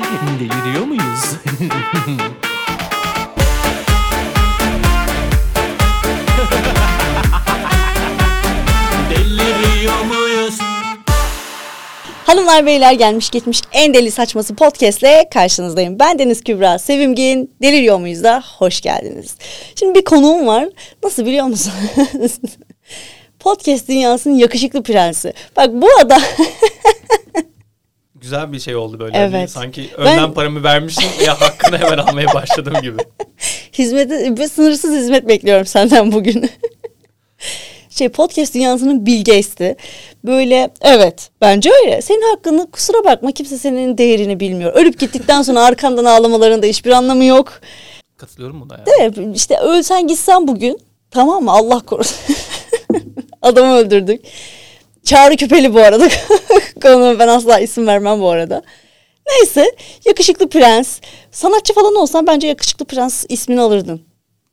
Deliriyor muyuz? Deliriyor muyuz? Hanımlar beyler gelmiş geçmiş en deli saçması podcastle karşınızdayım. Ben Deniz Kübra Sevimgin. Deliriyor muyuz da hoş geldiniz. Şimdi bir konuğum var. Nasıl biliyor musunuz? Podcast dünyasının yakışıklı prensi. Bak bu adam Güzel bir şey oldu böyle. Evet. Hani sanki önden Ben- paramı vermişim ya hakkını hemen almaya başladım gibi. hizmeti ve sınırsız hizmet bekliyorum senden bugün. şey podcast dünyasının Bill Gates'ti. Böyle evet bence öyle. Senin hakkını kusura bakma kimse senin değerini bilmiyor. Ölüp gittikten sonra arkandan ağlamalarında hiçbir anlamı yok. Katılıyorum buna ya. Evet işte ölsen gitsen bugün tamam mı Allah korusun. Adamı öldürdük. Çağrı Küpeli bu arada. Konuğum ben asla isim vermem bu arada. Neyse yakışıklı prens. Sanatçı falan olsan bence yakışıklı prens ismini alırdın.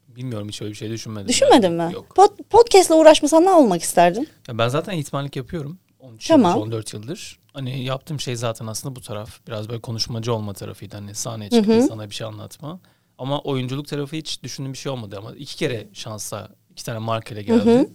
Bilmiyorum hiç öyle bir şey düşünmedim. Düşünmedin mi? Yok. Pod, podcast'le uğraşmasan ne olmak isterdin? Ya ben zaten eğitmenlik yapıyorum. 13 Tamam. yıldır, 14 yıldır. Hani yaptığım şey zaten aslında bu taraf. Biraz böyle konuşmacı olma tarafıydı. Hani sahneye çıkıp insana bir şey anlatma. Ama oyunculuk tarafı hiç düşündüğüm bir şey olmadı. Ama iki kere şansa iki tane markayla geldi.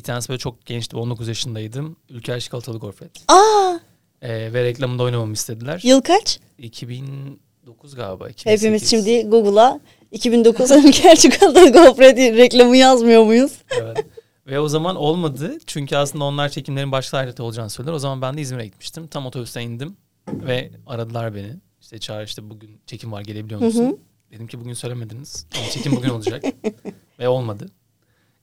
Bir tanesi böyle çok gençti. 19 yaşındaydım. Ülker Çikolatalı Gofret. Aa Ee, ve reklamında oynamamı istediler. yıl kaç? 2009 galiba. 2008. Hepimiz şimdi Google'a 2009 Ülker Çikolatalı Gofret reklamı yazmıyor muyuz? Evet. Ve o zaman olmadı. Çünkü aslında onlar çekimlerin başka ayrıntı olacağını söylediler. O zaman ben de İzmir'e gitmiştim. Tam otobüsten indim ve aradılar beni. İşte Çağrı işte bugün çekim var gelebiliyor musun? Dedim ki bugün söylemediniz. Ama çekim bugün olacak. ve olmadı.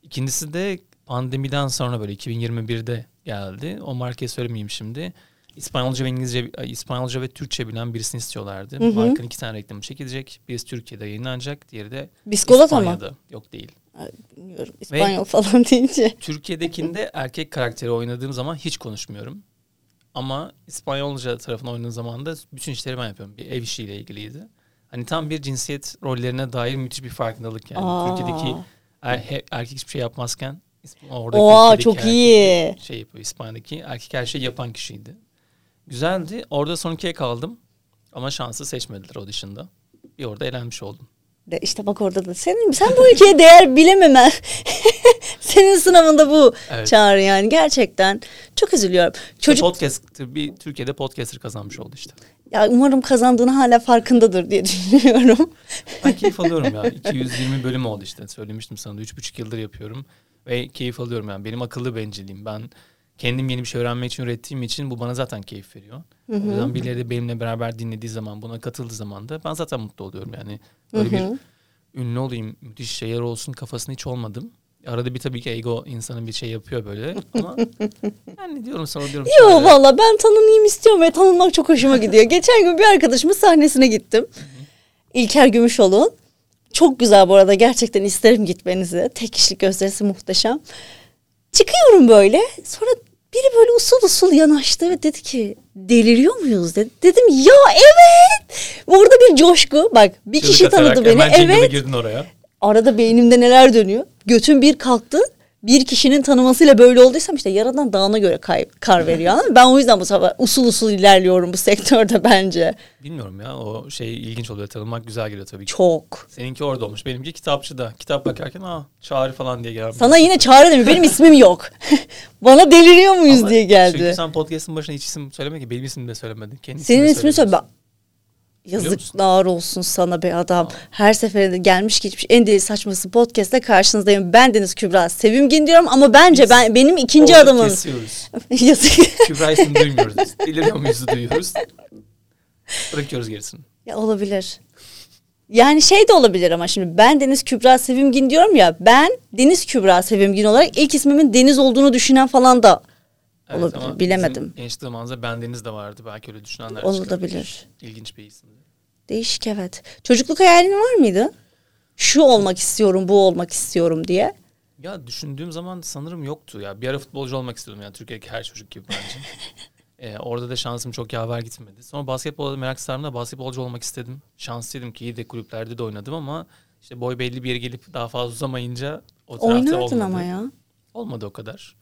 İkincisi de pandemiden sonra böyle 2021'de geldi. O markayı söylemeyeyim şimdi. İspanyolca ve İngilizce, İspanyolca ve Türkçe bilen birisini istiyorlardı. Markanın iki tane reklamı çekilecek. Birisi Türkiye'de yayınlanacak. Diğeri de Biskolata mı? İspanya'da. Yok değil. Bilmiyorum İspanyol falan deyince. Türkiye'dekinde erkek karakteri oynadığım zaman hiç konuşmuyorum. Ama İspanyolca tarafına oynadığım zaman da bütün işleri ben yapıyorum. Bir ev işiyle ilgiliydi. Hani tam bir cinsiyet rollerine dair müthiş bir farkındalık yani. Aa. Türkiye'deki er- erkek hiçbir şey yapmazken oradaki Oha çok erkek iyi. Şey yapıyor İspanya'daki erkek her şeyi yapan kişiydi. Güzeldi. Orada son ikiye kaldım. Ama şansı seçmediler o dışında. Bir orada elenmiş oldum. De işte bak orada da senin sen bu ülkeye değer bilememen. Senin sınavında bu Evet. çağrı yani gerçekten çok üzülüyorum. Çocuk Podcast, bir Türkiye'de podcaster kazanmış oldu işte. ya umarım kazandığını hala farkındadır diye düşünüyorum. Ben keyif alıyorum ya. 220 bölüm oldu işte. Söylemiştim sana da 3,5 yıldır yapıyorum. Ve keyif alıyorum yani. Benim akıllı bencilliğim. Ben kendim yeni bir şey öğrenmek için ürettiğim için bu bana zaten keyif veriyor. O yüzden birileri de benimle beraber dinlediği zaman, buna katıldığı zaman da ben zaten mutlu oluyorum. Yani böyle bir ünlü olayım, müthiş şeyler olsun kafasında hiç olmadım. Arada bir tabii ki ego insanın bir şey yapıyor böyle ama yani diyorum sana diyorum. Yo şöyle, valla ben tanınayım istiyorum ve tanınmak çok hoşuma gidiyor. Geçen gün bir arkadaşımın sahnesine gittim. İlker Gümüşoğlu'nun. Çok güzel bu arada gerçekten isterim gitmenizi. Tek kişilik gösterisi muhteşem. Çıkıyorum böyle sonra biri böyle usul usul yanaştı ve dedi ki deliriyor muyuz dedi. Dedim ya evet. Orada bir coşku bak bir çığlık kişi atarak tanıdı beni Hemen evet. girdin oraya. Arada beynimde neler dönüyor. Götüm bir kalktı. Bir kişinin tanımasıyla böyle olduysam işte yaradan dağına göre kay- kar veriyor. anladın mı? Ben o yüzden bu sefer usul usul ilerliyorum bu sektörde bence. Bilmiyorum ya o şey ilginç oluyor. Tanınmak güzel geliyor tabii ki. Çok. Seninki orada olmuş. Benimki kitapçıda. Kitap bakarken aa çağrı falan diye gelmiş. Sana yine çağrı demiyor. Benim ismim yok. Bana deliriyor muyuz Ama diye geldi. Çünkü sen podcast'ın başına hiç isim söylemedin ki. Benim ismimi de söylemedin. Kendi Senin ismini söyle. Yazıklar olsun sana be adam. Her seferinde gelmiş geçmiş en deli saçması podcast'te karşınızdayım. Ben Deniz Kübra Sevimgin diyorum ama bence Biz ben benim ikinci adamım. kesiyoruz. Yazık. Kübra ismini duymuyoruz. Deliriyor muyuz duyuyoruz. Bırakıyoruz gerisini. Ya olabilir. Yani şey de olabilir ama şimdi ben Deniz Kübra Sevimgin diyorum ya ben Deniz Kübra Sevimgin olarak ilk ismimin Deniz olduğunu düşünen falan da Evet, Olabilir, bilemedim. Genç zamanımızda bendeniz de vardı. Belki öyle düşünenler olabilir. İlginç bir isimdi. Değişik evet. Çocukluk hayalin var mıydı? Şu olmak istiyorum, bu olmak istiyorum diye. Ya düşündüğüm zaman sanırım yoktu. Ya bir ara futbolcu olmak istiyordum yani Türkiye'deki her çocuk gibi bence. Ee, orada da şansım çok yaver gitmedi. Sonra basketbola merak sardım da basketbolcu olmak istedim. Şanslıydım ki iyi de kulüplerde de oynadım ama işte boy belli bir yere gelip daha fazla uzamayınca o tarafta Oynardın olmadı. ama ya. Olmadı o kadar.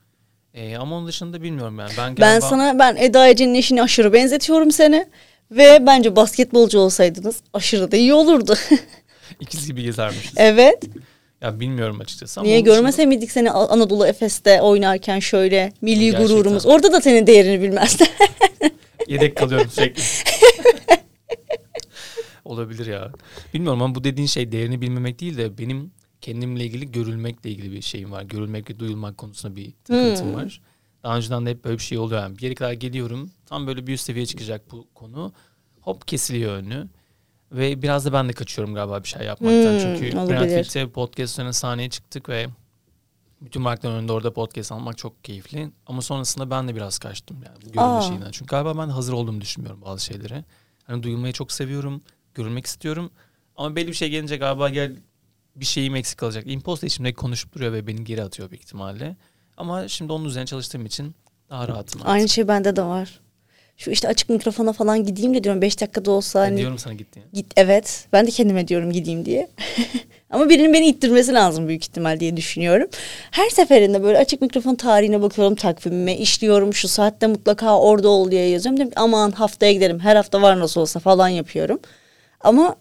Ee, ama onun dışında bilmiyorum yani. Ben, Ben galiba- sana ben Eda Ece'nin eşini aşırı benzetiyorum seni. Ve bence basketbolcu olsaydınız aşırı da iyi olurdu. İkiz gibi gezermişiz. evet. Ya bilmiyorum açıkçası ama Niye görmese miydik seni Anadolu Efes'te oynarken şöyle milli Gerçekten. gururumuz. Orada da senin değerini bilmezler. Yedek kalıyorum sürekli. Olabilir ya. Bilmiyorum ama bu dediğin şey değerini bilmemek değil de benim kendimle ilgili görülmekle ilgili bir şeyim var. Görülmek ve duyulmak konusunda bir takıntım Hmm. var. Daha önceden de hep böyle bir şey oluyor. Yani bir yere kadar geliyorum. Tam böyle bir üst seviyeye çıkacak bu konu. Hop kesiliyor önü. Ve biraz da ben de kaçıyorum galiba bir şey yapmaktan. Hmm, Çünkü. Brentford'te podcast üzerine sahneye çıktık ve bütün markaların önünde orada podcast almak çok keyifli. Ama sonrasında ben de biraz kaçtım yani bu görülme Aa. şeyinden. Çünkü galiba ben hazır olduğumu düşünmüyorum bazı şeylere. Hani duyulmayı çok seviyorum, görülmek istiyorum. Ama belli bir şey gelince galiba gel bir şeyim eksik kalacak. Imposter içimde konuşup duruyor ve beni geri atıyor büyük ihtimalle. Ama şimdi onun üzerine çalıştığım için daha rahatım artık. Aynı şey bende de var. Şu işte açık mikrofona falan gideyim de diyorum 5 dakikada olsa Ben hani diyorum sana gitti. git evet ben de kendime diyorum gideyim diye. Ama birinin beni ittirmesi lazım büyük ihtimal diye düşünüyorum. Her seferinde böyle açık mikrofon tarihine bakıyorum takvimime işliyorum şu saatte mutlaka orada ol diye yazıyorum. Diyorum ki aman haftaya giderim her hafta var nasıl olsa falan yapıyorum. Ama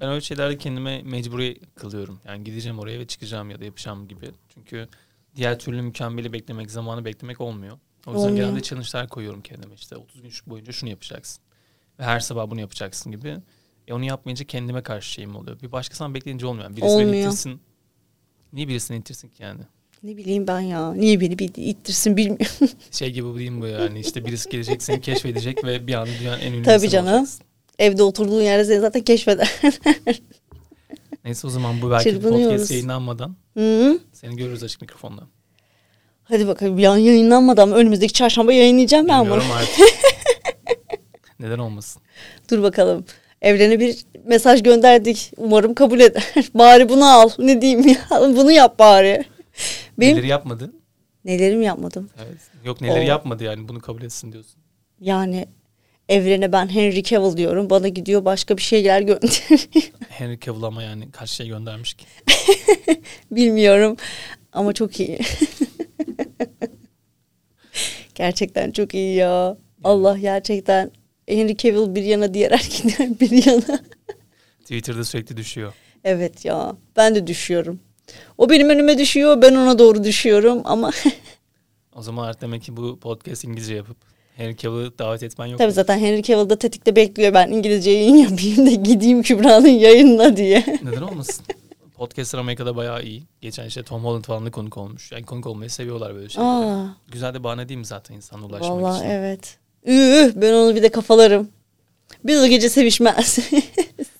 Ben öyle şeylerde kendime mecburi kılıyorum. Yani gideceğim oraya ve çıkacağım ya da yapacağım gibi. Çünkü diğer türlü mükemmeli beklemek, zamanı beklemek olmuyor. O yüzden Olmuyor. genelde challenge'lar koyuyorum kendime. İşte 30 gün boyunca şunu yapacaksın. Ve her sabah bunu yapacaksın gibi. E onu yapmayınca kendime karşı şeyim oluyor. Bir başkasından bekleyince olmuyor. Birisi beni Olmuyor. ittirsin. Niye birisini ittirsin ki yani? ne bileyim ben ya niye beni bir ittirsin bilmiyorum. Şey gibi bu değil mi bu yani? İşte birisi gelecek seni keşfedecek ve bir anda dünyanın en ünlü Tabii canım. olacaksın. Evde oturduğun yerde seni zaten keşfeder. Neyse o zaman bu belki podcast yayınlanmadan Hı? seni görürüz açık mikrofonda. Hadi bakalım yan yayınlanmadan önümüzdeki çarşamba yayınlayacağım ben bunu. Bilmiyorum artık. Neden olmasın? Dur bakalım. Evrene bir mesaj gönderdik. Umarım kabul eder. bari bunu al. Ne diyeyim ya? Bunu yap bari. Benim Neleri yapmadı? nelerim yapmadım. Evet. Yok neleri O- yapmadı yani bunu kabul etsin diyorsun. Yani evrene ben Henry Cavill diyorum. Bana gidiyor başka bir şeyler gönderiyor. Henry Cavill ama yani kaç şey göndermiş ki. Bilmiyorum. Ama çok iyi. gerçekten çok iyi ya. Allah gerçekten. Henry Cavill bir yana diğer erkekler bir yana. Twitter'da sürekli düşüyor. Evet ya. Ben de düşüyorum. O benim önüme düşüyor. Ben ona doğru düşüyorum ama O zaman artık demek ki bu podcast İngilizce yapıp Henry Cavill'ı davet etmen yok. Tabii mu? zaten Henry Cavill da tetikte bekliyor. Ben İngilizce yayın yapayım da gideyim Kübra'nın yayınına diye. Neden olmasın? Podcastlar Amerika'da bayağı iyi. Geçen işte Tom Holland falan da konuk olmuş. Yani konuk olmayı seviyorlar böyle şeyleri. Aa, Güzel de bahane değil mi zaten insana ulaşmak vallahi için? evet. Üh, ben onu bir de kafalarım. Biz o gece sevişmez.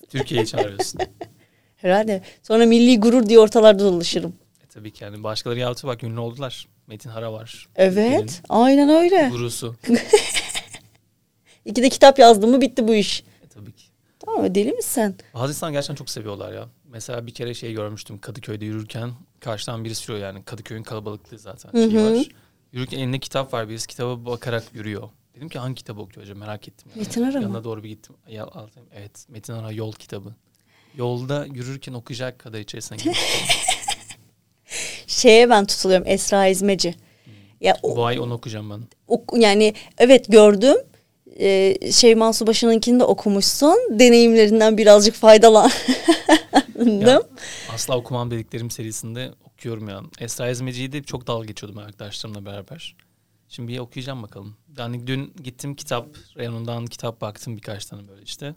Türkiye'ye çağırıyorsun. Herhalde. Sonra milli gurur diye ortalarda dolaşırım. E tabii ki yani başkaları yaptı bak ünlü oldular. Metin Hara var. Evet. Aynen öyle. Gurusu. İki de kitap yazdım mı bitti bu iş. E tabii ki. Tamam deli misin? Bazı insan gerçekten çok seviyorlar ya. Mesela bir kere şey görmüştüm Kadıköy'de yürürken karşıdan birisi yürüyor yani Kadıköy'ün kalabalıklığı zaten Hı şey hı. var. Yürürken elinde kitap var birisi kitaba bakarak yürüyor. Dedim ki hangi kitabı okuyor acaba merak ettim. Yani. Metin Ara mı? Yanına doğru bir gittim. Ya, aldım. Evet Metin Ara Yol kitabı. Yolda yürürken okuyacak kadar içerisine girmiş. Şeye ben tutuluyorum Esra İzmeci. Ya o, Bu ay onu okuyacağım ben. ok- yani evet gördüm. Ee, Şeyma Subaşı'nınkini de okumuşsun. Deneyimlerinden birazcık faydalandım. Ya, asla okumam dediklerim serisinde okuyorum ya. Esra Ezmeci'yi de çok dalga geçiyordum arkadaşlarımla beraber. Şimdi bir okuyacağım bakalım. Yani dün gittim kitap reyonundan kitap baktım birkaç tane böyle işte.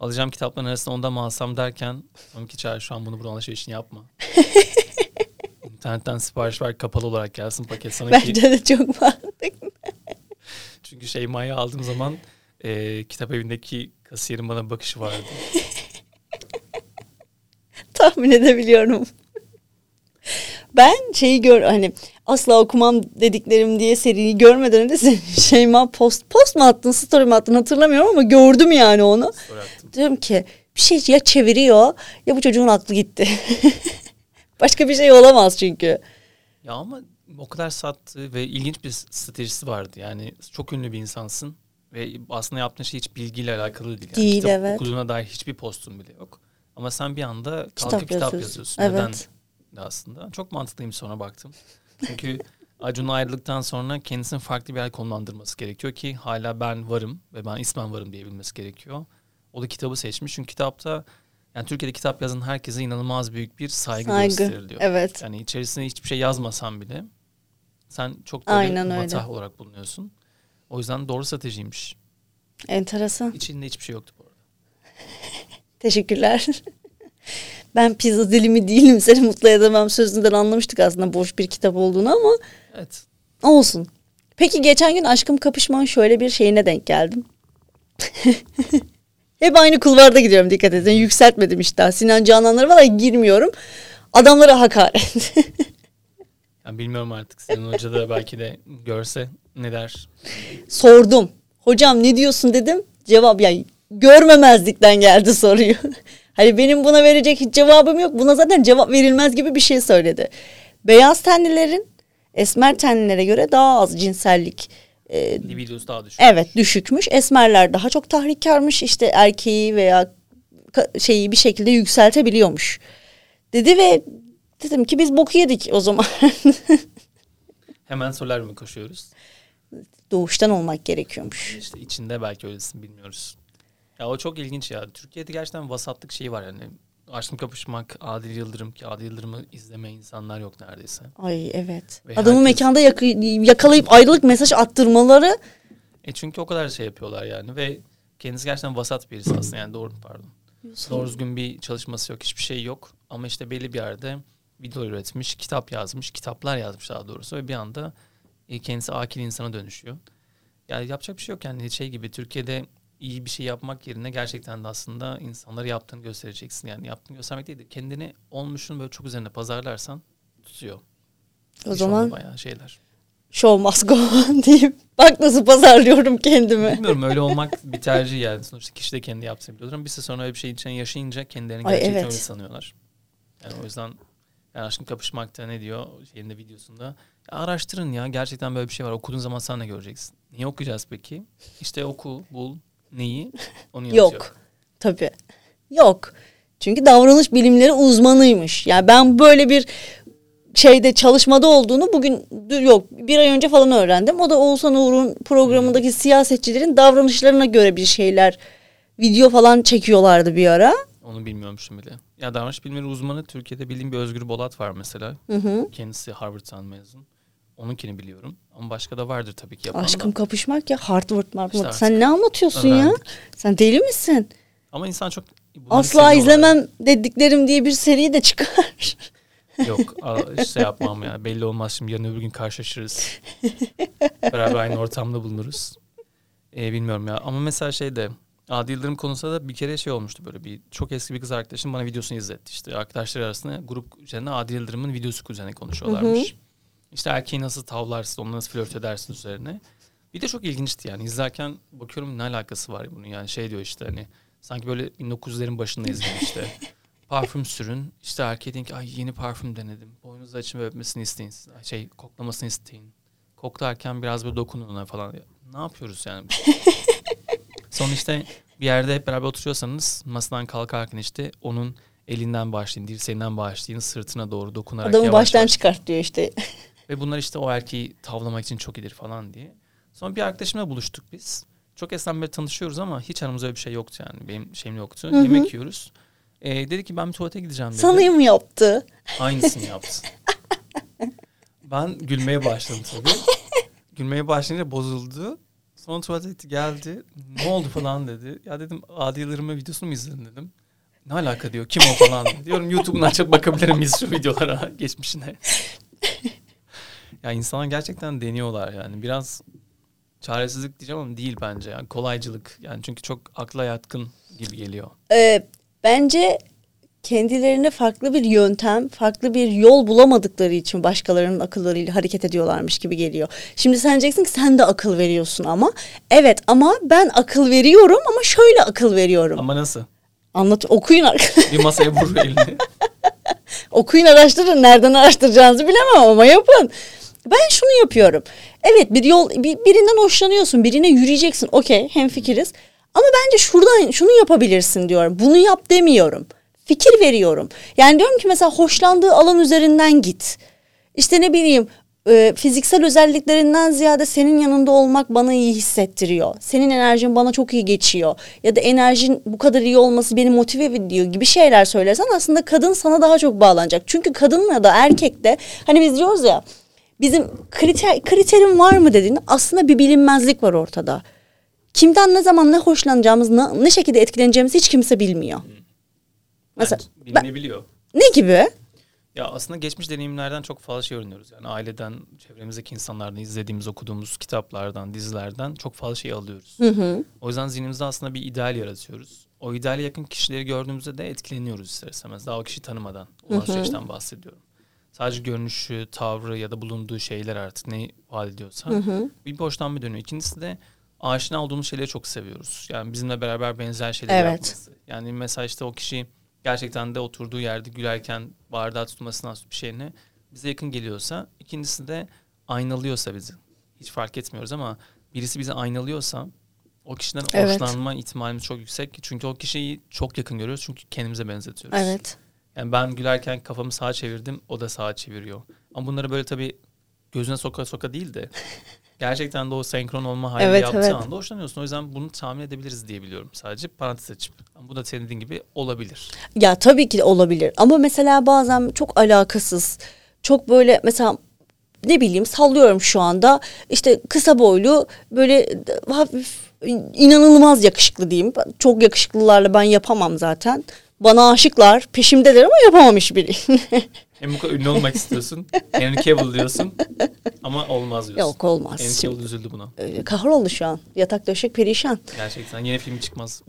Alacağım kitapların arasında ondan mı alsam derken dedim ki Çağrı şu an bunu buranın alışverişini yapma. İnternetten sipariş ver kapalı olarak gelsin paket sana ki. Bence de çok mantıklı. Çünkü Şeyma'yı aldığım zaman e, kitap evindeki kasiyerin bana bakışı vardı. Tahmin edebiliyorum. Ben şeyi gör hani asla okumam dediklerim diye seriyi görmeden önce Şeyma post post mu attın story mi attın hatırlamıyorum ama gördüm yani onu. Diyorum ki bir şey ya çeviriyor ya bu çocuğun aklı gitti. Başka bir şey olamaz çünkü. Ya ama o kadar sattı ve ilginç bir stratejisi vardı. Yani çok ünlü bir insansın ve aslında yaptığın şey hiç bilgiyle alakalı değil. Yani Değil, kitap evet. okuduğuna dair hiçbir postun bile yok. Ama sen bir anda kalkıp Kitap kitap, yazıyorsun. yazıyorsun. Evet. Neden de aslında? Çok mantıklıymış sonra baktım. Çünkü Acun ayrıldıktan sonra kendisini farklı bir yer konumlandırması gerekiyor ki hala ben varım ve ben ismen varım diyebilmesi gerekiyor. O da kitabı seçmiş. Çünkü kitapta yani Türkiye'de kitap yazan herkese inanılmaz büyük bir saygı, Saygı, gösteriliyor. evet. Yani içerisinde hiçbir şey yazmasan bile sen çok böyle Aynen öyle. matah olarak bulunuyorsun. O yüzden doğru stratejiymiş. Enteresan. İçinde hiçbir şey yoktu bu arada. Teşekkürler. ben pizza dilimi değilim seni mutlu edemem sözünden anlamıştık aslında boş bir kitap olduğunu ama Evet. olsun. Peki geçen gün Aşkım Kapışman şöyle bir şeyine denk geldim. Hep aynı kulvarda gidiyorum dikkat edin. Yükseltmedim işte. Sinan Cananları var ya girmiyorum. Adamlara hakaret. Yani bilmiyorum artık senin hoca da belki de görse ne der. Sordum. Hocam ne diyorsun dedim. Cevap ya görmemezlikten geldi soruyu. hani benim buna verecek hiç cevabım yok. Buna zaten cevap verilmez gibi bir şey söyledi. Beyaz tenlilerin esmer tenlilere göre daha az cinsellik e, Libidosu daha düşük. evet düşükmüş. Esmerler daha çok tahrikarmış. İşte erkeği veya şeyi bir şekilde yükseltebiliyormuş. Dedi ve dedim ki biz boku yedik o zaman. Hemen solaryuma koşuyoruz. Doğuştan olmak gerekiyormuş. İşte içinde belki öylesin bilmiyoruz. Ya o çok ilginç ya. Türkiye'de gerçekten vasatlık şeyi var yani. Aşkım kapışmak, Adil Yıldırım ki Adil Yıldırım'ı izlemeyen insanlar yok neredeyse. Ay evet. Ve Adamı herkes- mekanda yak- yakalayıp ayrılık mesaj attırmaları E çünkü o kadar şey yapıyorlar yani ve kendisi gerçekten vasat birisi aslında yani doğru pardon. Doğru düzgün bir çalışması yok, hiçbir şey yok. Ama işte belli bir yerde video üretmiş, kitap yazmış, kitaplar yazmış daha doğrusu ve bir anda e, kendisi akil insana dönüşüyor. Yani yapacak bir şey yok yani şey gibi Türkiye'de iyi bir şey yapmak yerine gerçekten de aslında insanlara yaptığını göstereceksin. Yani yaptığını göstermek değil de kendini olmuşun böyle çok üzerine pazarlarsan tutuyor. o İş zaman bayağı şeyler. show must go on deyip bak nasıl pazarlıyorum kendimi. Bilmiyorum öyle olmak bir tercih yani. Sonuçta kişi de kendi yaptığını biliyordur ama bir süre sonra öyle bir şeyin içine yaşayınca kendilerini Ay, gerçekten evet. öyle sanıyorlar. Yani o yüzden yani aşkın kapışmakta ne diyor şeyinde videosunda. Ya araştırın ya gerçekten böyle bir şey var. Okuduğun zaman sen de göreceksin. Niye okuyacağız peki? İşte oku, bul, neyi? Onu yazıyor. Yok. Tabii. Yok. Çünkü davranış bilimleri uzmanıymış. Yani ben böyle bir şeyde çalışmada olduğunu bugün yok bir ay önce falan öğrendim. O da Oğuzhan Uğur'un programındaki siyasetçilerin davranışlarına göre bir şeyler video falan çekiyorlardı bir ara. Onu bilmiyormuşum bile. Ya davranış bilimleri uzmanı Türkiye'de bildiğim bir Özgür Bolat var mesela. Hı hı. Kendisi Harvard'dan mezun. Onunkini biliyorum. Ama başka da vardır tabii ki yapan da. Aşkım kapışmak ya Harvard Harvard. İşte Sen ne anlatıyorsun ya? öğrendik. Sen deli misin? Ama insan çok... Asla izlemem dediklerim diye bir seri de çıkar. Yok işte yapmam ya. Belli olmaz şimdi yarın öbür gün karşılaşırız. Beraber aynı ortamda bulunuruz. Ee, bilmiyorum ya. Ama mesela şeyde Adi Yıldırım konusunda da bir kere şey olmuştu böyle bir çok eski bir kız arkadaşım bana videosunu izletti. İşte arkadaşlar arasında grup üzerine Adi Yıldırım'ın videosu üzerine konuşuyorlarmış. İşte erkeği nasıl tavlarsın, onunla nasıl flört edersin üzerine. Bir de çok ilginçti yani izlerken bakıyorum ne alakası var bunun yani şey diyor işte hani sanki böyle 1900'lerin başındayız yani işte. parfüm sürün işte erkeğe deyin ki ay yeni parfüm denedim. Boynunuzu açın ve öpmesini isteyin. Şey koklamasını isteyin. Koklarken biraz böyle dokunun ona falan. Ne yapıyoruz yani? Son işte bir yerde hep beraber oturuyorsanız masadan kalkarken işte onun elinden başlayın, dirseğinden başlayın, sırtına doğru dokunarak Adamı yavaş baştan yavaş çıkart diyor işte. Ve bunlar işte o erkeği tavlamak için çok iyidir falan diye. Sonra bir arkadaşımla buluştuk biz. Çok eskiden beri tanışıyoruz ama hiç aramızda öyle bir şey yoktu yani. Benim şeyim yoktu. Hı hı. Yemek yiyoruz. Ee, dedi ki ben bir tuvalete gideceğim dedi. Sana mı yaptı? Aynısını yaptı. ben gülmeye başladım tabii. Gülmeye başlayınca bozuldu. Sonra tuvalete gitti geldi. Ne oldu falan dedi. Ya dedim Adi Yıldırım'ın videosunu mu izledin dedim. Ne alaka diyor. Kim o falan. Diyorum YouTube'un açıp bakabilir miyiz şu videolara geçmişine. Ya insanlar gerçekten deniyorlar yani. Biraz çaresizlik diyeceğim ama değil bence. Yani kolaycılık. Yani çünkü çok akla yatkın gibi geliyor. Ee, bence kendilerine farklı bir yöntem, farklı bir yol bulamadıkları için başkalarının akıllarıyla hareket ediyorlarmış gibi geliyor. Şimdi sen diyeceksin ki sen de akıl veriyorsun ama. Evet ama ben akıl veriyorum ama şöyle akıl veriyorum. Ama nasıl? Anlat okuyun. Bir masaya vur elini. okuyun araştırın. Nereden araştıracağınızı bilemem ama yapın. Ben şunu yapıyorum. Evet bir yol bir, birinden hoşlanıyorsun. Birine yürüyeceksin. Okey hemfikiriz. Ama bence şuradan şunu yapabilirsin diyorum. Bunu yap demiyorum. Fikir veriyorum. Yani diyorum ki mesela hoşlandığı alan üzerinden git. İşte ne bileyim e, fiziksel özelliklerinden ziyade senin yanında olmak bana iyi hissettiriyor. Senin enerjin bana çok iyi geçiyor. Ya da enerjin bu kadar iyi olması beni motive ediyor gibi şeyler söylersen aslında kadın sana daha çok bağlanacak. Çünkü kadınla da erkekte hani biz diyoruz ya bizim kriter, kriterim var mı dediğin aslında bir bilinmezlik var ortada. Kimden ne zaman ne hoşlanacağımız, ne, ne şekilde etkileneceğimizi hiç kimse bilmiyor. Mesela yani bilinebiliyor. Ben, ne gibi? Ya aslında geçmiş deneyimlerden çok fazla şey öğreniyoruz. Yani aileden, çevremizdeki insanlardan, izlediğimiz, okuduğumuz kitaplardan, dizilerden çok fazla şey alıyoruz. Hı hı. O yüzden zihnimizde aslında bir ideal yaratıyoruz. O ideale yakın kişileri gördüğümüzde de etkileniyoruz ister istemez. Daha o kişi tanımadan olan hı hı. süreçten bahsediyorum. Sadece görünüşü, tavrı ya da bulunduğu şeyler artık ne vaat ediyorsa hı hı. bir boştan bir dönüyor. İkincisi de aşina olduğumuz şeyleri çok seviyoruz. Yani bizimle beraber benzer şeyler evet. yapması. Yani mesela işte o kişi gerçekten de oturduğu yerde gülerken bardağı tutmasına bir şeyine bize yakın geliyorsa. ikincisi de aynalıyorsa bizi. Hiç fark etmiyoruz ama birisi bizi aynalıyorsa o kişiden evet. hoşlanma ihtimalimiz çok yüksek. Çünkü o kişiyi çok yakın görüyoruz. Çünkü kendimize benzetiyoruz. Evet. Yani ben gülerken kafamı sağa çevirdim. O da sağa çeviriyor. Ama bunları böyle tabii gözüne soka soka değil de gerçekten de o senkron olma hali evet, yaptığı evet. anda hoşlanıyorsun. O yüzden bunu tahmin edebiliriz diye biliyorum sadece parantez açıp. Bu da senin dediğin gibi olabilir. Ya tabii ki de olabilir ama mesela bazen çok alakasız çok böyle mesela ne bileyim sallıyorum şu anda işte kısa boylu böyle hafif inanılmaz yakışıklı diyeyim. Çok yakışıklılarla ben yapamam zaten. Bana aşıklar peşimdeler ama yapamam hiçbiri. Hem bu kadar ünlü olmak istiyorsun. Henry Cavill diyorsun. Ama olmaz diyorsun. Yok olmaz. Henry Cavill üzüldü buna. Ee, kahroldu şu an. Yatak döşek perişan. Gerçekten yeni film çıkmaz.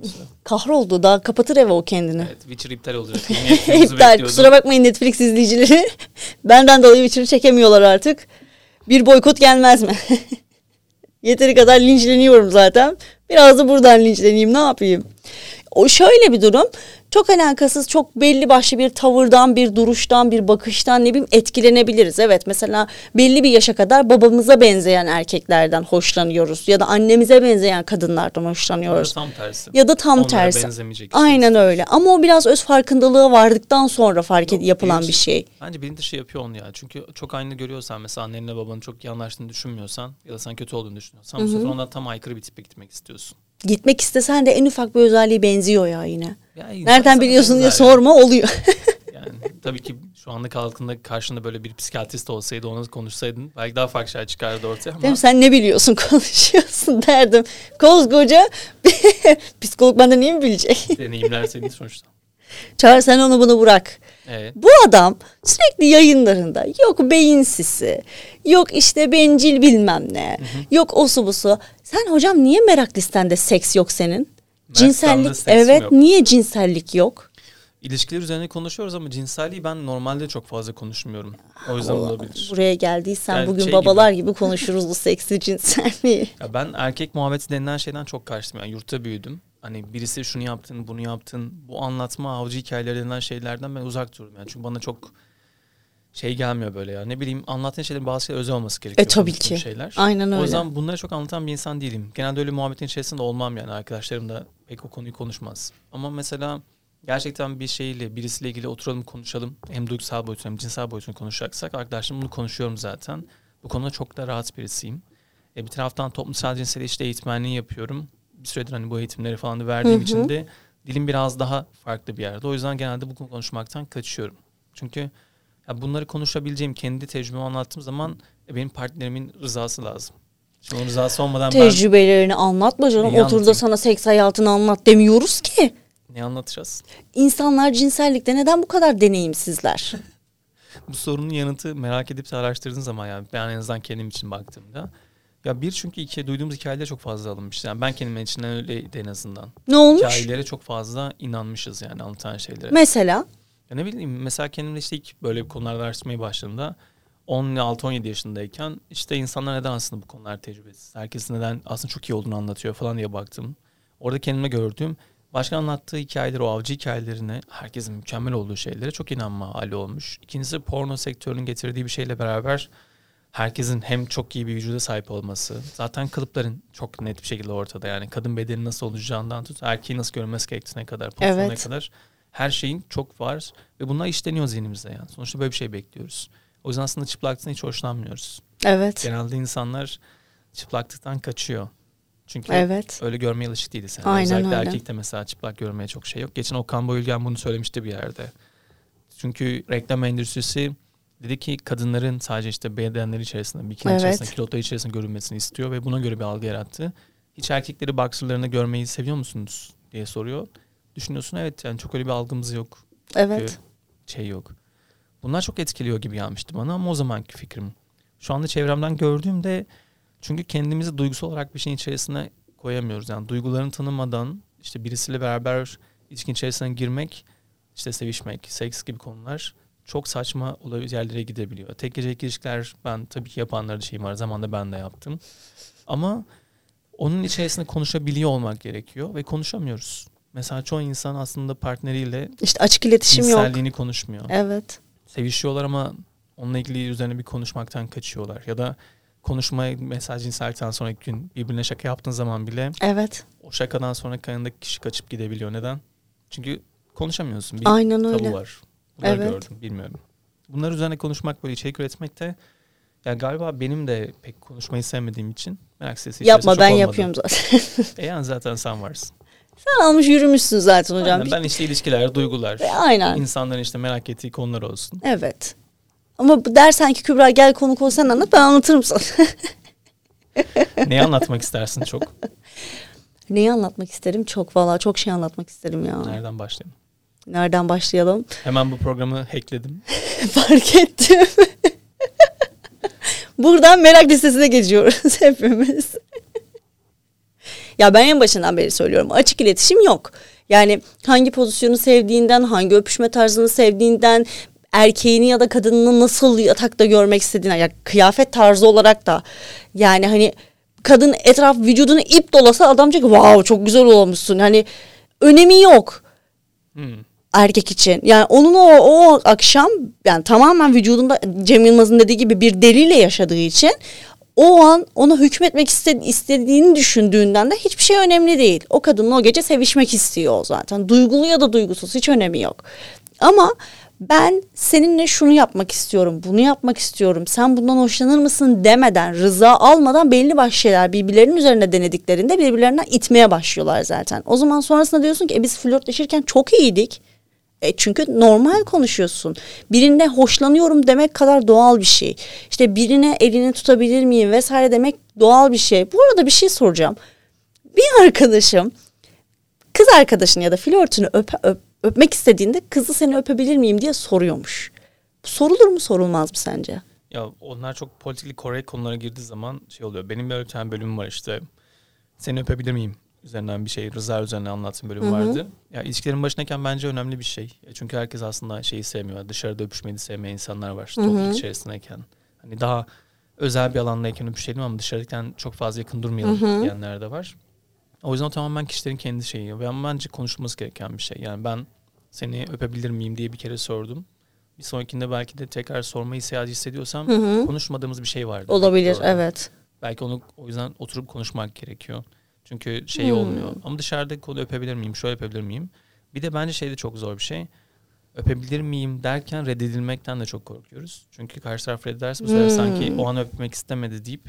Kahroldu. Daha kapatır eve o kendini. Evet Witcher iptal olacak. iptal. Kusura bakmayın Netflix izleyicileri. Benden dolayı Witcher'ı çekemiyorlar artık. Bir boykot gelmez mi? Yeteri kadar linçleniyorum zaten. Biraz da buradan linçleneyim ne yapayım? O şöyle bir durum çok alakasız çok belli başlı bir tavırdan bir duruştan bir bakıştan ne bileyim etkilenebiliriz. Evet mesela belli bir yaşa kadar babamıza benzeyen erkeklerden hoşlanıyoruz ya da annemize benzeyen kadınlardan hoşlanıyoruz. Ya da tam tersi. Ya da tam Onlara tersi. Aynen öyle ama o biraz öz farkındalığı vardıktan sonra fark Yok, yapılan bir şey. Bence bilinç dışı yapıyor onu ya. Çünkü çok aynı görüyorsan mesela annenle babanın çok iyi anlaştığını düşünmüyorsan ya da sen kötü olduğunu düşünüyorsan Hı-hı. bu sefer ondan tam aykırı bir tipe gitmek istiyorsun. Gitmek istesen de en ufak bir özelliği benziyor ya yine. Ya Nereden biliyorsun diye sorma oluyor. yani tabii ki şu anlık halkında karşında böyle bir psikiyatrist olsaydı onu konuşsaydın belki daha farklı şeyler çıkardı ortaya ama. Değil sen ne biliyorsun konuşuyorsun derdim. Koskoca psikolog benden iyi mi bilecek? Deneyimler senin sonuçta. Çağır sen onu bunu bırak. Evet. Bu adam sürekli yayınlarında yok beyin sisi, yok işte bencil bilmem ne, hı hı. yok osu busu. Sen hocam niye merak listende seks yok senin? Cinsellik evet yok. niye cinsellik yok? İlişkiler üzerine konuşuyoruz ama cinselliği ben normalde çok fazla konuşmuyorum. O yüzden Allah, olabilir. Buraya geldiysen yani bugün şey babalar gibi. gibi konuşuruz bu seksi cinselliği. Ya ben erkek muhabbeti denilen şeyden çok karşıyım. Yani yurtta büyüdüm hani birisi şunu yaptın, bunu yaptın, bu anlatma avcı hikayeleri denilen şeylerden ben uzak dururum. Yani çünkü bana çok şey gelmiyor böyle ya. Ne bileyim anlattığın şeylerin bazı şeyler özel olması gerekiyor. E tabii ki. Şeyler. Aynen öyle. O yüzden bunları çok anlatan bir insan değilim. Genelde öyle muhabbetin içerisinde olmam yani. Arkadaşlarım da pek o konuyu konuşmaz. Ama mesela gerçekten bir şeyle birisiyle ilgili oturalım konuşalım. Hem duygusal boyutunu hem cinsel boyutunu konuşacaksak arkadaşlarım bunu konuşuyorum zaten. Bu konuda çok da rahat birisiyim. E, bir taraftan toplumsal cinsel işte eğitmenliği yapıyorum bir süredir hani bu eğitimleri falan da verdiğim hı hı. için de dilim biraz daha farklı bir yerde. O yüzden genelde bu konuşmaktan kaçıyorum. Çünkü ya bunları konuşabileceğim, kendi tecrübemi anlattığım zaman e, benim partnerimin rızası lazım. Şimdi onun rızası olmadan Tecrübelerini ben... anlatma canım. Otur da sana seks hayatını anlat demiyoruz ki. Ne anlatacağız? İnsanlar cinsellikte neden bu kadar deneyimsizler? bu sorunun yanıtı merak edip araştırdığın zaman yani ben en azından kendim için baktığımda ya bir çünkü iki duyduğumuz hikayeler çok fazla alınmış. Yani ben kendim içinden öyleydi en azından. Ne olmuş? Hikayelere çok fazla inanmışız yani anlatan şeylere. Mesela? Ya ne bileyim mesela kendimde işte ilk böyle bir konularda araştırmaya başladığımda 16-17 yaşındayken işte insanlar neden aslında bu konular tecrübesiz? Herkes neden aslında çok iyi olduğunu anlatıyor falan diye baktım. Orada kendime gördüğüm başka anlattığı hikayeler, o avcı hikayelerine, herkesin mükemmel olduğu şeylere çok inanma hali olmuş. İkincisi porno sektörünün getirdiği bir şeyle beraber herkesin hem çok iyi bir vücuda sahip olması. Zaten kalıpların çok net bir şekilde ortada. Yani kadın bedeni nasıl olacağından tut erkeği nasıl görmesi gerektiğine kadar, pozisyonuna evet. kadar her şeyin çok var ve bunlar işleniyor zihnimizde yani. Sonuçta böyle bir şey bekliyoruz. O yüzden aslında çıplaklıktan hiç hoşlanmıyoruz. Evet. Genelde insanlar çıplaklıktan kaçıyor. Çünkü Evet. öyle görmeye alışık değiliz. Yani. Aynen Özellikle öyle. erkekte mesela çıplak görmeye çok şey yok. Geçen Okan Bayülgen bunu söylemişti bir yerde. Çünkü reklam endüstrisi dedi ki kadınların sadece işte bedenleri içerisinde, bikini Evet. içerisinde, kilotları içerisinde görünmesini istiyor ve buna göre bir algı yarattı. Hiç erkekleri boxerlarını görmeyi seviyor musunuz diye soruyor. Düşünüyorsun evet yani çok öyle bir algımız yok. Evet. Şey yok. Bunlar çok etkiliyor gibi gelmişti bana ama o zamanki fikrim. Şu anda çevremden gördüğümde çünkü kendimizi duygusal olarak bir şeyin içerisine koyamıyoruz. Yani duygularını tanımadan işte birisiyle beraber ilişkin içerisine girmek, işte sevişmek, seks gibi konular çok saçma yerlere gidebiliyor. Tek gecelik ilişkiler ben tabii ki yapanlarda şeyim var. Zamanında ben de yaptım. Ama onun içerisinde konuşabiliyor olmak gerekiyor ve konuşamıyoruz. Mesela çoğu insan aslında partneriyle İşte açık iletişim yok. cinselliğini konuşmuyor. Evet. Sevişiyorlar ama onunla ilgili üzerine bir konuşmaktan kaçıyorlar. Ya da konuşmaya mesaj cinsellikten sonraki gün birbirine şaka yaptığın zaman bile Evet. o şakadan sonra kanındaki kişi kaçıp gidebiliyor. Neden? Çünkü konuşamıyorsun. Bir Aynen tabu öyle. var. Bunları Evet. gördüm. Bilmiyorum. Bunlar üzerine konuşmak böyle içerik üretmek de ya galiba benim de pek konuşmayı sevmediğim için merak sesi Yapma ben olmadı. yapıyorum zaten. E yani zaten sen varsın. Sen almış yürümüşsün zaten hocam. Aynen, ben işte ilişkiler, duygular, E, Aynen. insanların işte merak ettiği konular olsun. Evet. Ama dersen ki Kübra gel konuk ol sen anlat ben anlatırım sana. Neyi anlatmak istersin çok? Neyi anlatmak isterim? Çok valla çok şey anlatmak isterim ya. Nereden başlayalım? Nereden başlayalım? Hemen bu programı hackledim. Fark ettim. Buradan merak listesine geçiyoruz hepimiz. Ya ben en başından beri söylüyorum. Açık iletişim yok. Yani hangi pozisyonu sevdiğinden, hangi öpüşme tarzını sevdiğinden, erkeğini ya da kadınını nasıl yatakta görmek istediğinden, ya kıyafet tarzı olarak da yani hani kadın etraf vücudunu ip dolasa adam diyecek wow çok güzel olmuşsun. Hani önemi yok Hmm. erkek için. Yani onun o, o akşam yani tamamen vücudunda Cem Yılmaz'ın dediği gibi bir deliyle yaşadığı için o an ona hükmetmek iste- istediğini düşündüğünden de hiçbir şey önemli değil. O kadınla o gece sevişmek istiyor zaten. Duygulu ya da duygusuz hiç önemi yok. Ama ben seninle şunu yapmak istiyorum, bunu yapmak istiyorum. Sen bundan hoşlanır mısın demeden, rıza almadan belli başlı şeyler birbirlerinin üzerine denediklerinde birbirlerinden itmeye başlıyorlar zaten. O zaman sonrasında diyorsun ki e biz flörtleşirken çok iyiydik. E çünkü normal konuşuyorsun. Birine hoşlanıyorum demek kadar doğal bir şey. İşte birine elini tutabilir miyim vesaire demek doğal bir şey. Bu arada bir şey soracağım. Bir arkadaşım kız arkadaşını ya da flörtünü öp, öp- öpmek istediğinde kızı seni öpebilir miyim diye soruyormuş. Sorulur mu sorulmaz mı sence? Ya onlar çok politically correct konulara girdiği zaman şey oluyor. Benim bir tane bölümüm var işte. Seni öpebilir miyim? Üzerinden bir şey. Rıza üzerine anlattığım bölüm Hı hı. vardı. Ya ilişkilerin başındayken bence önemli bir şey. Çünkü herkes aslında şeyi sevmiyor. Dışarıda öpüşmeyi sevmeyen insanlar var. Hı hı. Topluluk içerisindeyken. Hani daha özel bir alandayken öpüşelim ama dışarıdayken çok fazla yakın durmayalım Hı hı. diyenler de var. O yüzden o tamamen kişilerin kendi şeyi. Ve bence konuşulması gereken bir şey. Yani ben seni öpebilir miyim diye bir kere sordum. Bir sonrakinde belki de tekrar sormayı ihtiyacı hissediyorsam Hı hı. konuşmadığımız bir şey vardı. Olabilir evet. Belki onu o yüzden oturup konuşmak gerekiyor. Çünkü şey Hmm. olmuyor. Ama dışarıda konu öpebilir miyim, şöyle öpebilir miyim? Bir de bence şey de çok zor bir şey. Öpebilir miyim derken reddedilmekten de çok korkuyoruz. Çünkü karşı taraf reddederse bu sefer Hmm. sanki o an öpmek istemedi deyip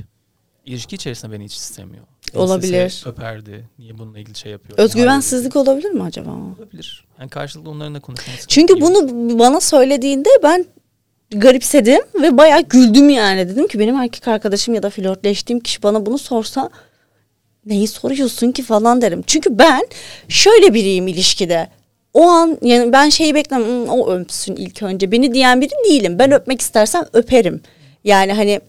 ilişki içerisinde beni hiç istemiyor. Olabilir. istese öperdi. Niye bununla ilgili şey yapıyor? Özgüvensizlik olabilir mi acaba? olabilir. Yani karşılıklı onların da konuşması Çünkü gerekiyor. bunu bana söylediğinde ben garipsedim ve bayağı güldüm yani. Dedim ki benim erkek arkadaşım ya da flörtleştiğim kişi bana bunu sorsa neyi soruyorsun ki falan derim. Çünkü ben şöyle biriyim ilişkide. O an yani ben şeyi beklemem "Hmm, o öpsün ilk önce beni diyen biri değilim. Ben öpmek istersem öperim. Yani hani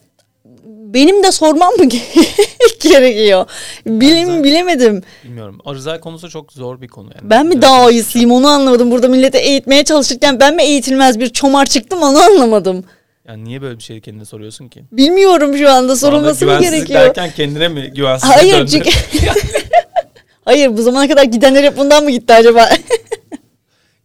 benim de sormam mı gerekiyor? Bilim Zaten- bilemedim. Bilmiyorum. O rıza konusu çok zor bir konu. Yani. Ben mi Evet, daha iyisiyim onu anlamadım. Burada millete eğitmeye çalışırken ben mi eğitilmez bir çomar çıktım onu anlamadım. Yani niye böyle bir şeyi kendine soruyorsun ki? Bilmiyorum şu anda sorulması mı gerekiyor? derken kendine mi güvensizlik Hayır döndü? çünkü... Hayır bu zamana kadar gidenler hep bundan mı gitti acaba?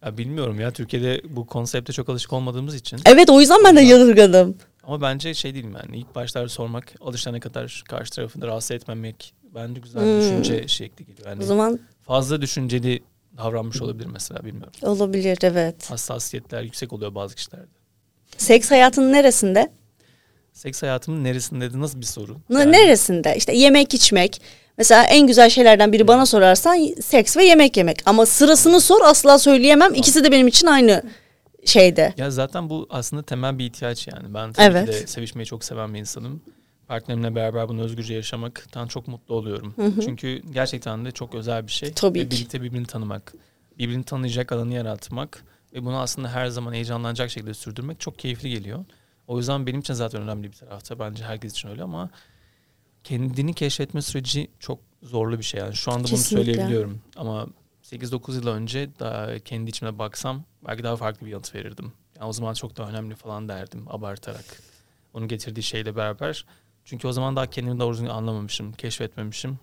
Ya bilmiyorum ya Türkiye'de bu konsepte çok alışık olmadığımız için. evet o yüzden ben de yadırgadım. Ama bence şey değil yani ilk başlarda sormak alışana kadar karşı tarafı da rahatsız etmemek bence güzel Hmm. düşünce şekli geliyor. Yani O zaman fazla düşünceli davranmış olabilir mesela bilmiyorum. olabilir evet. Hassasiyetler yüksek oluyor bazı kişilerde. Seks hayatının neresinde? Seks hayatımın neresinde de nasıl bir soru? N- Yani Neresinde? İşte yemek içmek. Mesela en güzel şeylerden biri bana sorarsan seks ve yemek yemek. Ama sırasını sor asla söyleyemem. İkisi de benim için aynı şeyde. Ya zaten bu aslında temel bir ihtiyaç yani. Ben tabii Evet. ki de sevişmeyi çok seven bir insanım. Partnerimle beraber bunu özgürce yaşamaktan çok mutlu oluyorum. Çünkü gerçekten de çok özel bir şey. Tabii ve ki. birlikte birbirini tanımak, birbirini tanıyacak alanı yaratmak ve bunu aslında her zaman heyecanlanacak şekilde sürdürmek çok keyifli geliyor. O yüzden benim için zaten önemli bir tarafta. Bence herkes için öyle ama kendini keşfetme süreci çok zorlu bir şey. Yani şu anda bunu Kesinlikle. söyleyebiliyorum ama 8-9 yıl önce daha kendi içime baksam belki daha farklı bir yanıt verirdim. Yani o zaman çok daha önemli falan derdim abartarak. Onun getirdiği şeyle beraber. Çünkü o zaman daha kendimi doğru düzgün anlamamışım, keşfetmemişim.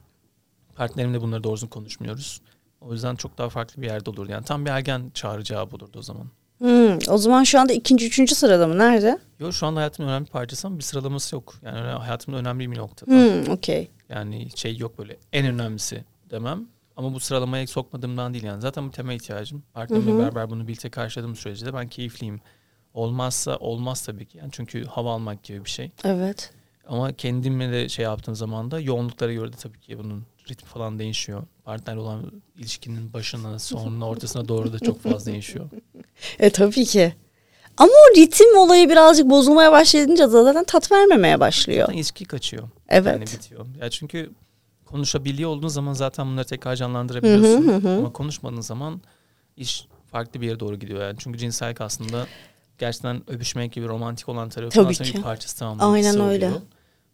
Partnerimle bunları doğru düzgün konuşmuyoruz. O yüzden çok daha farklı bir yerde olurdu. Yani tam bir ergen çağrı cevabı olurdu o zaman. Hmm, o zaman şu anda ikinci, üçüncü sırada mı? Nerede? Yo şu anda hayatımın önemli parçası ama bir sıralaması yok. Yani hayatımın önemli bir noktada. Hmm, okey. Yani şey yok böyle en önemlisi demem. Ama bu sıralamaya sokmadığımdan değil yani. Zaten bu temel ihtiyacım. Partnerimle beraber bunu birlikte karşıladığım sürece de ben keyifliyim. Olmazsa olmaz tabii ki. Yani çünkü hava almak gibi bir şey. Evet. Ama kendimle de şey yaptığım zaman da yoğunluklara göre de tabii ki bunun ritmi falan değişiyor. Partnerle olan ilişkinin başına, sonuna, ortasına doğru da çok fazla değişiyor. E tabii ki. Ama o ritim olayı birazcık bozulmaya başlayınca zaten tat vermemeye başlıyor. Zaten ilişki kaçıyor. Evet. Yani bitiyor. Ya çünkü konuşabiliyor olduğun zaman zaten bunları tekrar canlandırabiliyorsun. hı hı hı. Ama konuşmadığın zaman iş farklı bir yere doğru gidiyor yani. Çünkü cinsellik aslında gerçekten öpüşmek gibi romantik olan tarafı Tabii aslında ki. bir parçası tamam. Aynen ikisi öyle. oluyor.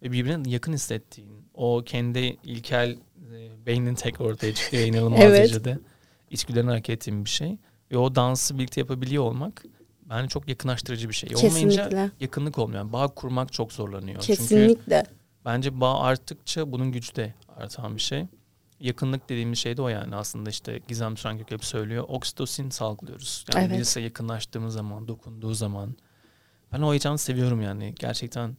Ve birbirine yakın hissettiğin, o kendi ilkel e, beynin tek ortaya ve inanılmaz Evet. derecede içgüdülerini hareket ettiğin bir şey. Ve o dansı birlikte yapabiliyor olmak bence çok yakınlaştırıcı bir şey. Olmayınca Kesinlikle. yakınlık olmuyor. Yani bağ kurmak çok zorlanıyor. Çünkü Kesinlikle. Bence bağ arttıkça bunun gücü de artan bir şey. Yakınlık dediğimiz şey de o yani aslında işte Gizem Sürenkök hep söylüyor. Oksitosin salgılıyoruz. Yani Evet. birisiyle yakınlaştığımız zaman, dokunduğu zaman. Ben o heyecanı seviyorum yani. Gerçekten